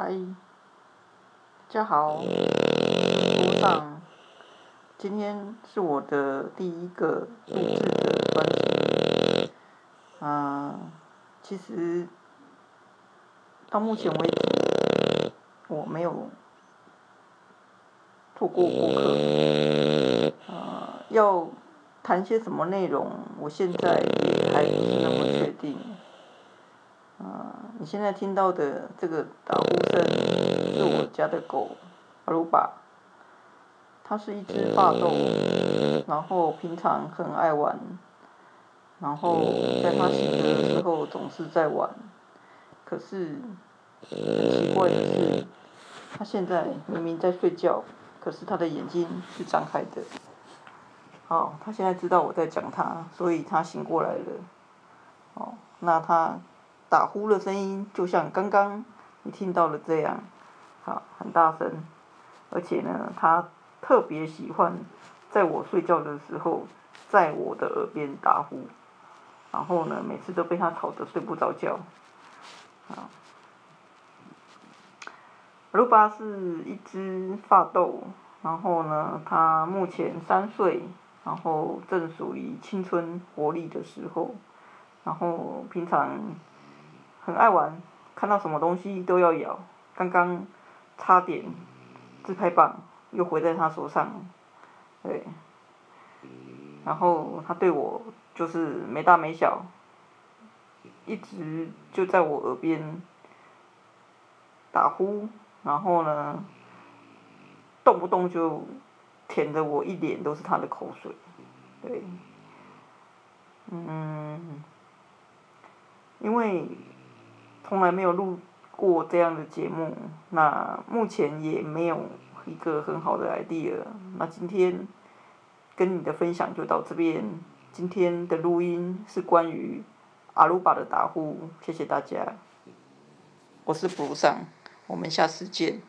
嗨，大家好，我是郭尚，今天是我的第一个录制的专辑，啊，其实到目前为止我没有做过播客，啊，要谈些什么内容，我现在还不是那么。现在听到的这个打呼声是我家的狗阿鲁巴，它是一只霸斗，然后平常很爱玩，然后在它醒着的时候总是在玩，可是奇怪的是，它现在明明在睡觉，可是它的眼睛是张开的。好，它现在知道我在讲它，所以它醒过来了。哦，那它。打呼的声音就像刚刚你听到的这样，好，很大声，而且呢，它特别喜欢在我睡觉的时候，在我的耳边打呼，然后呢，每次都被它吵得睡不着觉。啊，鲁巴是一只发豆，然后呢，它目前三岁，然后正属于青春活力的时候，然后平常。很爱玩，看到什么东西都要咬。刚刚差点自拍棒又回在他手上，对。然后他对我就是没大没小，一直就在我耳边打呼，然后呢，动不动就舔着我一脸都是他的口水，对。嗯，因为。从来没有录过这样的节目，那目前也没有一个很好的 idea。那今天跟你的分享就到这边。今天的录音是关于阿鲁巴的答复，谢谢大家。我是布鲁桑，我们下次见。